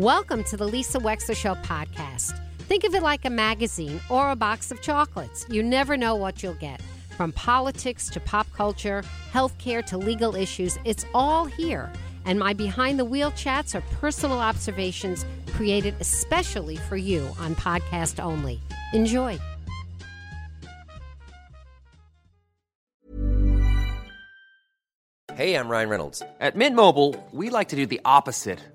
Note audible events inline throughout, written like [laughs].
Welcome to the Lisa Wexler Show podcast. Think of it like a magazine or a box of chocolates. You never know what you'll get. From politics to pop culture, healthcare to legal issues, it's all here. And my behind the wheel chats are personal observations created especially for you on podcast only. Enjoy. Hey, I'm Ryan Reynolds. At Mint Mobile, we like to do the opposite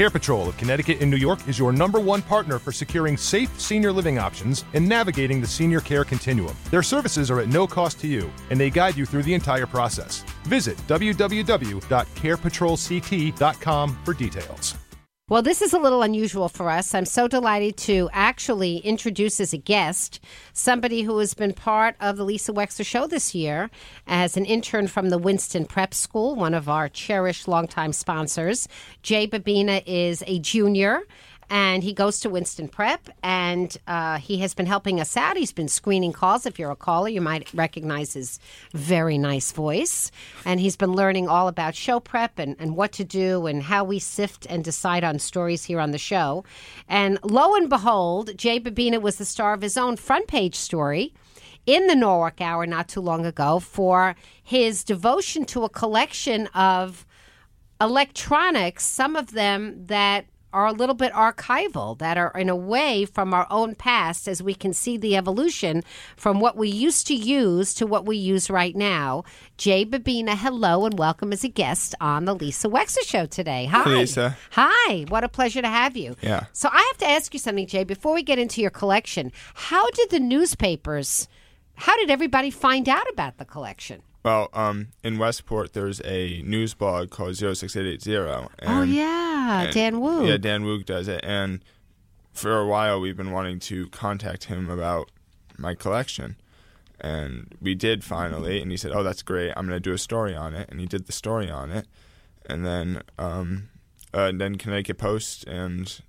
Care Patrol of Connecticut and New York is your number one partner for securing safe senior living options and navigating the senior care continuum. Their services are at no cost to you, and they guide you through the entire process. Visit www.carepatrolct.com for details. Well, this is a little unusual for us. I'm so delighted to actually introduce as a guest somebody who has been part of the Lisa Wexler Show this year as an intern from the Winston Prep School, one of our cherished longtime sponsors. Jay Babina is a junior and he goes to Winston Prep, and uh, he has been helping us out. He's been screening calls. If you're a caller, you might recognize his very nice voice. And he's been learning all about show prep and, and what to do and how we sift and decide on stories here on the show. And lo and behold, Jay Babina was the star of his own front page story in the Norwalk Hour not too long ago for his devotion to a collection of electronics, some of them that are a little bit archival, that are in a way from our own past, as we can see the evolution from what we used to use to what we use right now. Jay Babina, hello and welcome as a guest on the Lisa Wexler Show today. Hi. Hey, Lisa. Hi. What a pleasure to have you. Yeah. So I have to ask you something, Jay, before we get into your collection. How did the newspapers, how did everybody find out about the collection? Well, um, in Westport, there's a news blog called 06880. And, oh, yeah. and- Dan Woog. Yeah, Dan Woog does it. And for a while, we've been wanting to contact him about my collection. And we did finally. And he said, Oh, that's great. I'm going to do a story on it. And he did the story on it. And then, um, uh, and then Connecticut Post and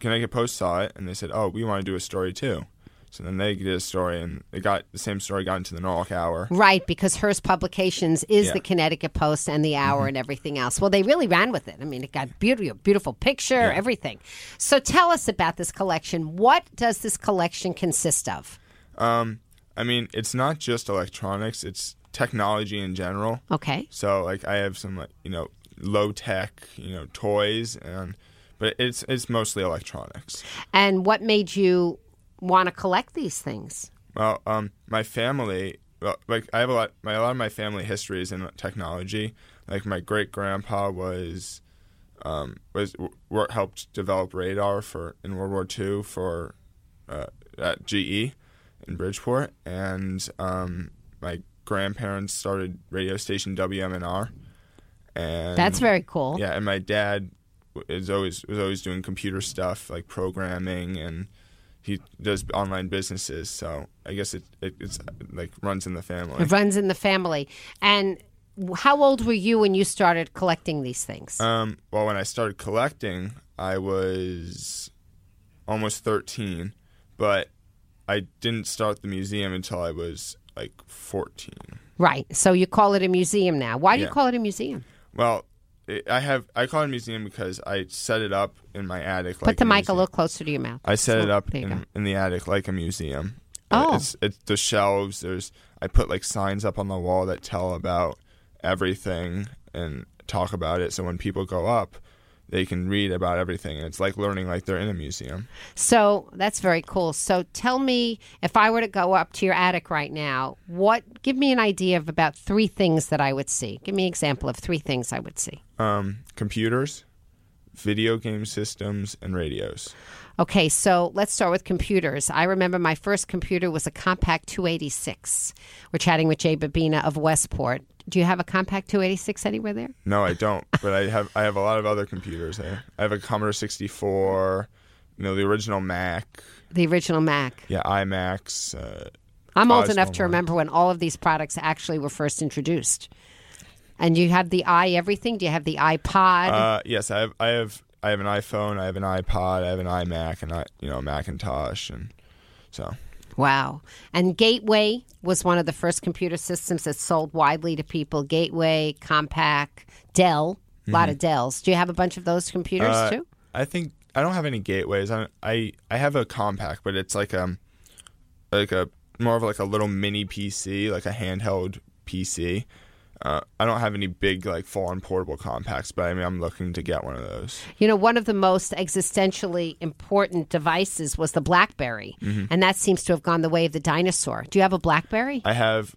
Connecticut Post saw it. And they said, Oh, we want to do a story too. So then they did a story, and it got the same story got into the Norwalk Hour. Right, because Hearst Publications is Yeah. the Connecticut Post and the Hour and everything else. Well, they really ran with it. I mean, it got beautiful, beautiful picture, everything. So tell us about this collection. What does this collection consist of? Um, I mean, it's not just electronics; it's technology in general. Okay. So, like, I have some, like, you know, low tech, you know, toys, and but it's it's mostly electronics. And what made you want to collect these things? Well, um, my family, well, like, I have a lot. My a lot of my family history is in technology. Like, my great grandpa was, um, was w- helped develop radar for in World War II for uh, at GE in Bridgeport, and um, my grandparents started radio station WMNR. And That's very cool. yeah, and my dad is always was always doing computer stuff like programming, and he does online businesses. So I guess it, it it's like runs in the family. It runs in the family. And how old were you when you started collecting these things? Um, well, when I started collecting, I was almost thirteen, but I didn't start the museum until I was like fourteen. right. So you call it a museum now. Why do you call it a museum? Well, it, I have I call it a museum because I set it up in my attic. Put like the a mic a little closer to your mouth. I set So- it up there you go. in, in the attic like a museum. Uh, Oh. It's it's the shelves. There's I put like signs up on the wall that tell about everything and talk about it. So when people go up, they can read about everything, and it's like learning like they're in a museum. So that's very cool. So tell me, if I were to go up to your attic right now, what? Give me an idea of about three things that I would see. Give me an example of three things I would see. Um, computers, video game systems, and radios. Okay, so let's start with computers. I remember my first computer was a Compaq 286. We're chatting with Jay Babina of Westport. Do you have a Compaq 286 anywhere there? No, I don't. but I have I have a lot of other computers there. I have a Commodore 64, you know, the original Mac. The original Mac. Yeah, iMacs. Uh, I'm old enough to remember when all of these products actually were first introduced. And you have the i everything? Do you have the iPod? uh, yes, I have I have I have an iPhone, I have an iPod, I have an iMac, and I you know Macintosh, and so Wow. And Gateway was one of the first computer systems that sold widely to people. Gateway, Compaq, Dell, a lot of Dells. Do you have a bunch of those computers Uh, too? I think I don't have any gateways. I I I have a Compaq, but it's like um like a more of like a little mini PC, like a handheld PC. Uh, I don't have any big like full on portable Compaqs, but I mean I'm looking to get one of those. You know, one of the most existentially important devices was the Blackberry, Mm-hmm. and that seems to have gone the way of the dinosaur. Do you have a Blackberry? I have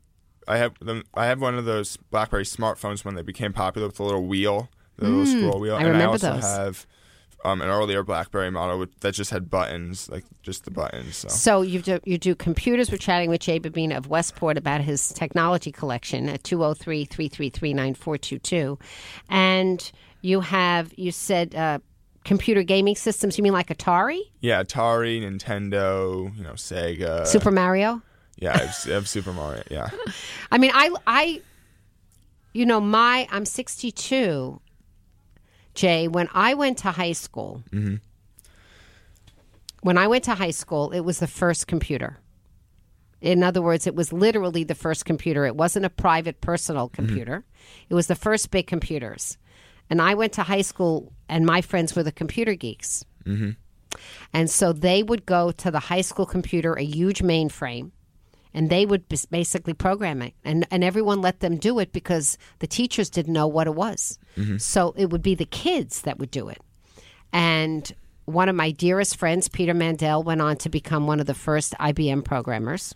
I have them I have one of those BlackBerry smartphones when they became popular with the little wheel, the little scroll wheel, I and I remember also those. have um, an earlier BlackBerry model with, that just had buttons, like just the buttons. So. So you do, you do computers. We're chatting with Jay Babina of Westport about his technology collection at 203-333-9422. And you have, you said uh, computer gaming systems. You mean like Atari? Yeah, Atari, Nintendo, you know, Sega. Super Mario? Yeah, I have, I have Super Mario. Yeah. [laughs] I mean, I, I, you know, my, I'm 62, Jay. When I went to high school, when I went to high school, it was the first computer. In other words, it was literally the first computer. It wasn't a private personal computer. It was the first big computers. And I went to high school, and my friends were the computer geeks. Mm-hmm. And so they would go to the high school computer, a huge mainframe, and they would basically program it. And, and everyone let them do it because the teachers didn't know what it was. Mm-hmm. So it would be the kids that would do it. And one of my dearest friends, Peter Mandel, went on to become one of the first IBM programmers.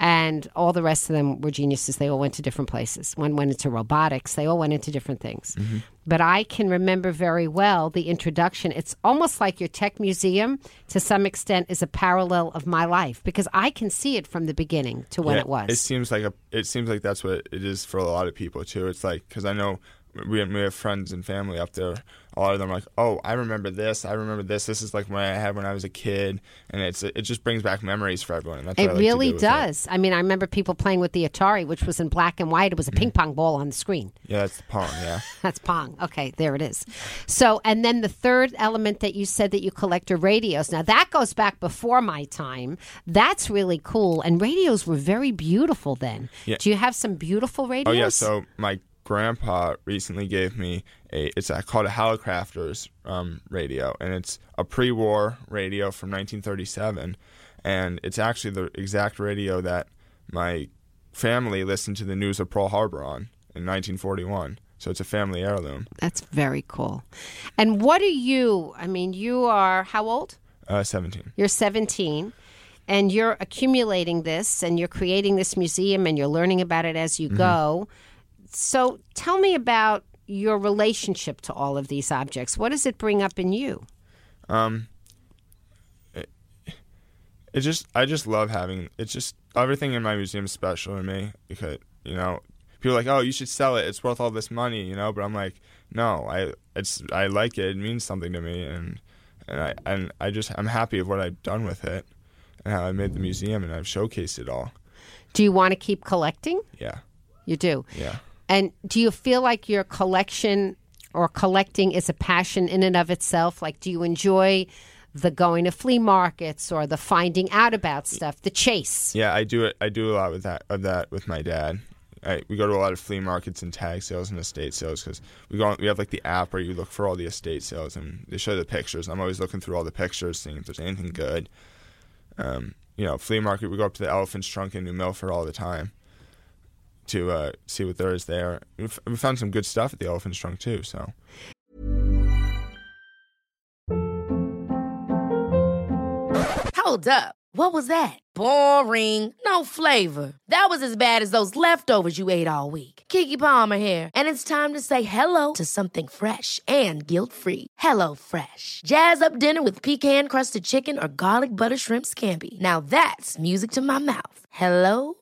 And all the rest of them were geniuses. They all went to different places. One went into robotics. They all went into different things. Mm-hmm. But I can remember very well the introduction. It's almost like your tech museum, to some extent, is a parallel of my life because I can see it from the beginning to when Yeah, it was. It seems like a. It seems like that's what it is for a lot of people too. It's like because I know we we have friends and family up there. A lot of them are like, oh, I remember this. I remember this. This is like when I had when I was a kid, and it's it just brings back memories for everyone. It like really do with it. does. I mean, I remember people playing with the Atari, which was in black and white. It was a mm-hmm. ping pong ball on the screen. Yeah, that's the Pong. Yeah. [laughs] That's Pong. Okay, there it is. So, and then the third element that you said that you collect are radios. Now, that goes back before my time. That's really cool. And radios were very beautiful then. Yeah. Do you have some beautiful radios? Oh yeah, so my grandpa recently gave me a it's a, called a Hallicrafters um, radio, and it's a pre-war radio from 1937, and it's actually the exact radio that my family listened to the news of Pearl Harbor on in 1941. So it's a family heirloom. That's very cool. And what are you? I mean, you are how old? Uh, 17. You're 17 and you're accumulating this and you're creating this museum and you're learning about it as you go. So tell me about your relationship to all of these objects. What does it bring up in you? Um, it, it just I just love having it's just everything in my museum is special to me because you know people are like oh you should sell it it's worth all this money you know but I'm like no I it's I like it it means something to me and and I and I just I'm happy of what I've done with it and how I made the museum and I've showcased it all Do you want to keep collecting? yeah You do. yeah And do you feel like your collection or collecting is a passion in and of itself? Like, do you enjoy the going to flea markets or the finding out about stuff, the chase? Yeah, I do it. I do a lot with that of that with my dad. I, we go to a lot of flea markets and tag sales and estate sales because we go. On, we have like the app where you look for all the estate sales and they show the pictures. I'm always looking through all the pictures, seeing if there's anything good. Um, you know, flea market. We go up to the Elephant's Trunk in New Milford all the time to uh, see what there is there. We, found some good stuff at the Elephant Trunk too. So. Hold up! What was that? Boring, no flavor. That was as bad as those leftovers you ate all week. Keke Palmer here, and it's time to say hello to something fresh and guilt free. Hello Fresh. Jazz up dinner with pecan crusted chicken or garlic butter shrimp scampi. Now that's music to my mouth. Hello.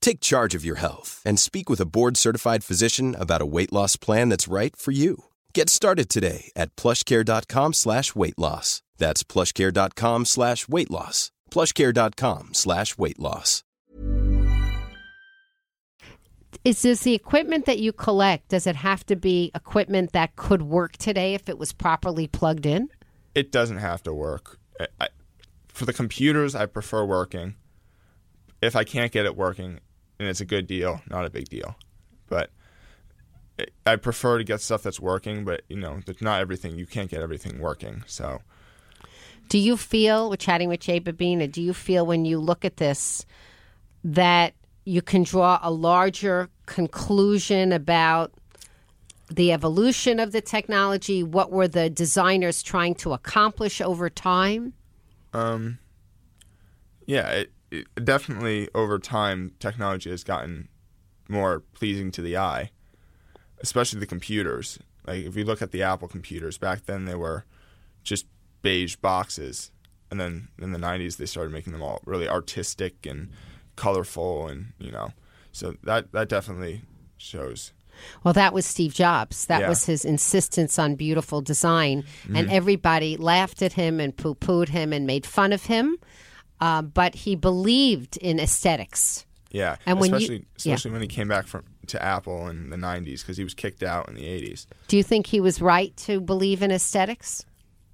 Take charge of your health and speak with a board-certified physician about a weight loss plan that's right for you. Get started today at plushcare.com slash weight loss. That's plushcare.com slash weight loss. plushcare.com slash weight loss. Is this the equipment that you collect? Does it have to be equipment that could work today if it was properly plugged in? It doesn't have to work. I, I, for the computers, I prefer working. If I can't get it working, and it's a good deal, not a big deal. But I prefer to get stuff that's working. But you know, that's not everything. You can't get everything working. So, do you feel? We're chatting with Jay Babina. Do you feel when you look at this that you can draw a larger conclusion about the evolution of the technology? What were the designers trying to accomplish over time? Um, yeah, it, definitely over time, technology has gotten more pleasing to the eye, especially the computers. Like if you look at the Apple computers, back then they were just beige boxes, and then in the '90s they started making them all really artistic and colorful and you know so that that definitely shows well that was steve jobs that Yeah. was his insistence on beautiful design Mm-hmm. and everybody laughed at him and poo-pooed him and made fun of him uh, but he believed in aesthetics. Yeah And when you- especially yeah. especially when he came back from to apple in the 90s because he was kicked out in the 80s do you think he was right to believe in aesthetics?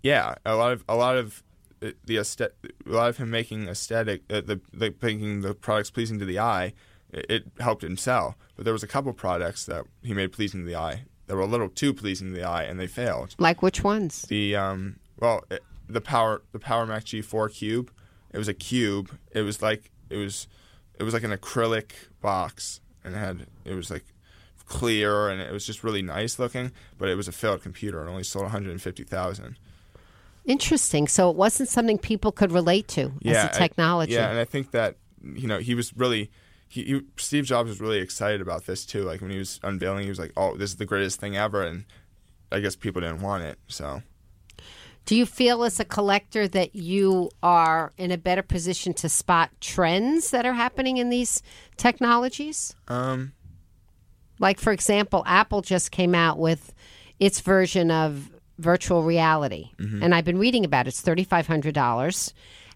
Yeah a lot of a lot of uh, the aesthet- a lot of him making aesthetic uh, the, the making the products pleasing to the eye it, it helped him sell. But there was a couple products that he made pleasing to the eye that were a little too pleasing to the eye and they failed. Like which ones? The um well it, the power the power mac g4 cube it was a cube. It was like it was it was like an acrylic box and it had it was like clear and it was just really nice looking but it was a failed computer and only sold 150000 interesting. So it wasn't something people could relate to as a technology. yeah and i think that you know he was really he, he steve jobs was really excited about this too. Like when he was unveiling he was like oh this is the greatest thing ever and i guess people didn't want it so Do you feel as a collector that you are in a better position to spot trends that are happening in these technologies? um Like, for example, Apple just came out with its version of virtual reality. And I've been reading about it. It's $3,500.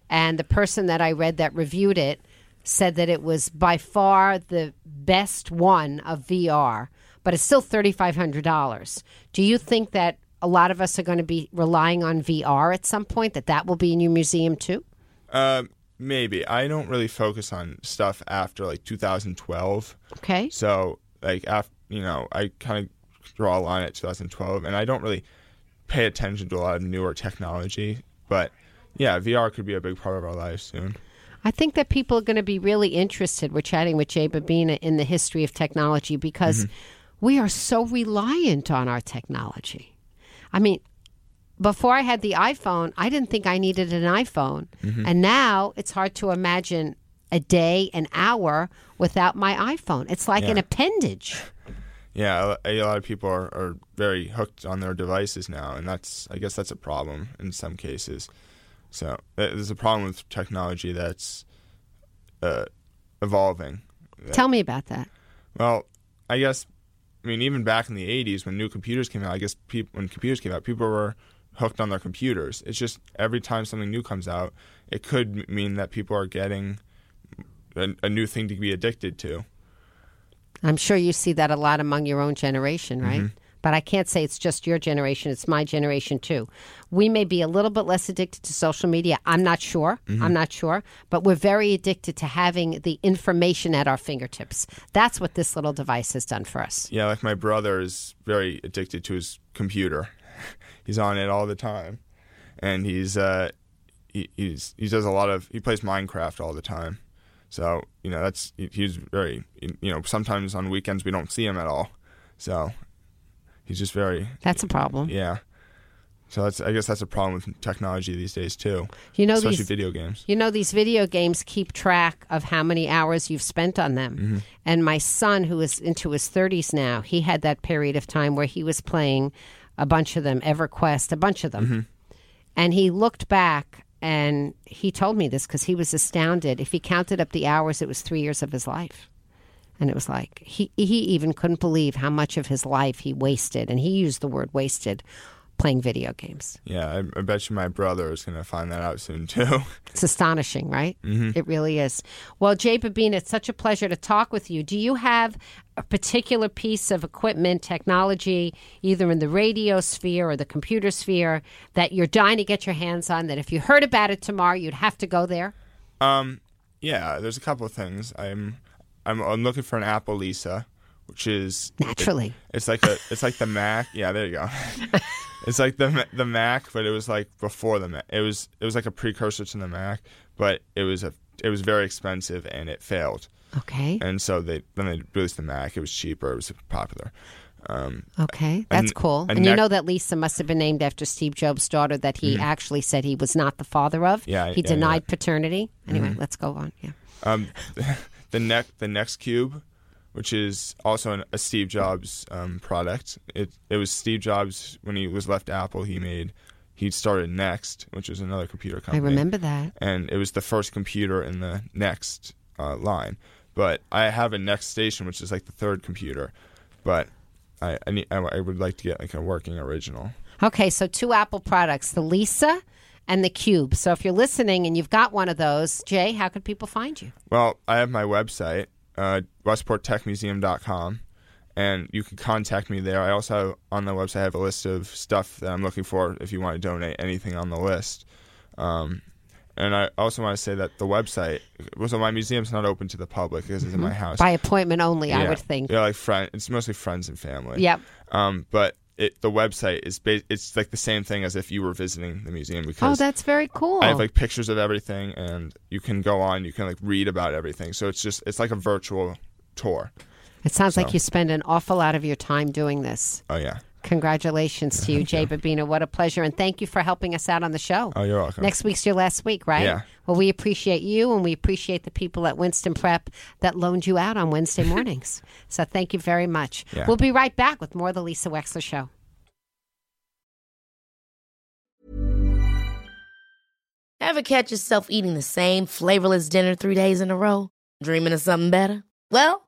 And the person that I read that reviewed it said that it was by far the best one of VR, but it's still $3,500. Do you think that a lot of us are going to be relying on VR at some point, that that will be in your museum too? Uh, maybe. I don't really focus on stuff after like 2012. Okay. So like after you know, I kind of draw a line at 2012, and I don't really pay attention to a lot of newer technology. But yeah, VR could be a big part of our lives soon. I think that people are going to be really interested. We're chatting with Jay Babina in the history of technology because we are so reliant on our technology. I mean, before I had the iPhone, I didn't think I needed an iPhone. And now it's hard to imagine a day, an hour without my iPhone. It's like an appendage. Yeah, a, a lot of people are, are very hooked on their devices now, and that's I guess that's a problem in some cases. So uh, there's a problem with technology that's uh, evolving. Tell me about that. Well, I guess I mean even back in the '80s when new computers came out, I guess when computers came out, people were hooked on their computers. It's just every time something new comes out, it could m- mean that people are getting a, a new thing to be addicted to. I'm sure you see that a lot among your own generation, right? Mm-hmm. But I can't say it's just your generation. It's my generation too. We may be a little bit less addicted to social media. I'm not sure. Mm-hmm. I'm not sure. But we're very addicted to having the information at our fingertips. That's what this little device has done for us. Yeah, like my brother is very addicted to his computer. [laughs] he's on it all the time, and he's uh, he, he's he does a lot of he plays Minecraft all the time. So you know that's he's very you know sometimes on weekends we don't see him at all. So he's just very That's a problem. yeah. So that's I guess that's a problem with technology these days too, You know especially these video games. You know, these video games keep track of how many hours you've spent on them. Mm-hmm. And my son, who is into his 30s now, he had that period of time where he was playing a bunch of them, EverQuest, a bunch of them. Mm-hmm. And he looked back and he told me this because he was astounded. If he counted up the hours, it was three years of his life. And it was like, he, he even couldn't believe how much of his life he wasted. And he used the word wasted playing video games. Yeah, I, I bet you my brother is gonna find that out soon [laughs] too. It's astonishing, right? It really is. Well, Jay Babina, it's such a pleasure to talk with you. Do you have a particular piece of equipment, technology, either in the radio sphere or the computer sphere, that you're dying to get your hands on? That if you heard about it tomorrow, you'd have to go there? Um, yeah, there's a couple of things. I'm, I'm, I'm looking for an Apple Lisa, which is Naturally. it's like a, it's like the Mac. Yeah, there you go. [laughs] it's like the the Mac, but it was like before the Mac. It was it was like a precursor to the Mac, but it was a it was very expensive and it failed. Okay. And so they then they released the Mac. It was cheaper. It was popular. Um, Okay. That's and- cool. and And you know that Lisa must have been named after Steve Jobs' daughter that he actually said he was not the father of. Yeah, He yeah, denied yeah. paternity. Anyway, let's go on. Yeah. Um, [laughs] the neck the Next Cube, which is also an, a Steve Jobs um, product. It it was Steve Jobs when he was left Apple. He made he started Next, which is another computer company. I remember that. and it was the first computer in the Next uh, line. But I have a Next Station, which is like the third computer. But I I, need, I I would like to get like a working original. Okay, so two Apple products, the Lisa and the Cube. So if you're listening and you've got one of those, Jay, how could people find you? Well, I have my website, uh, westporttechmuseum.com, and you can contact me there. I also on the website have a list of stuff that I'm looking for if you want to donate anything on the list. Um, and I also want to say that the website, so my museum's not open to the public because it's in my house. By appointment only, I would think. Yeah, like friend. It's mostly friends and family. Yep. Um, but it, the website is ba- it's like the same thing as if you were visiting the museum because Oh, because that's very cool. I have like pictures of everything, and you can go on. You can like read about everything. So it's just it's like a virtual tour. it sounds like you spend an awful lot of your time doing this. Oh yeah. Congratulations to you, Jay Babina. What a pleasure. And thank you for helping us out on the show. Oh, you're welcome. Next week's your last week, right? Yeah. Well, we appreciate you and we appreciate the people at Winston Prep that loaned you out on Wednesday [laughs] mornings. so thank you very much. Yeah. We'll be right back with more of the Lisa Wexler Show. Ever catch yourself eating the same flavorless dinner three days in a row? Dreaming of something better? Well,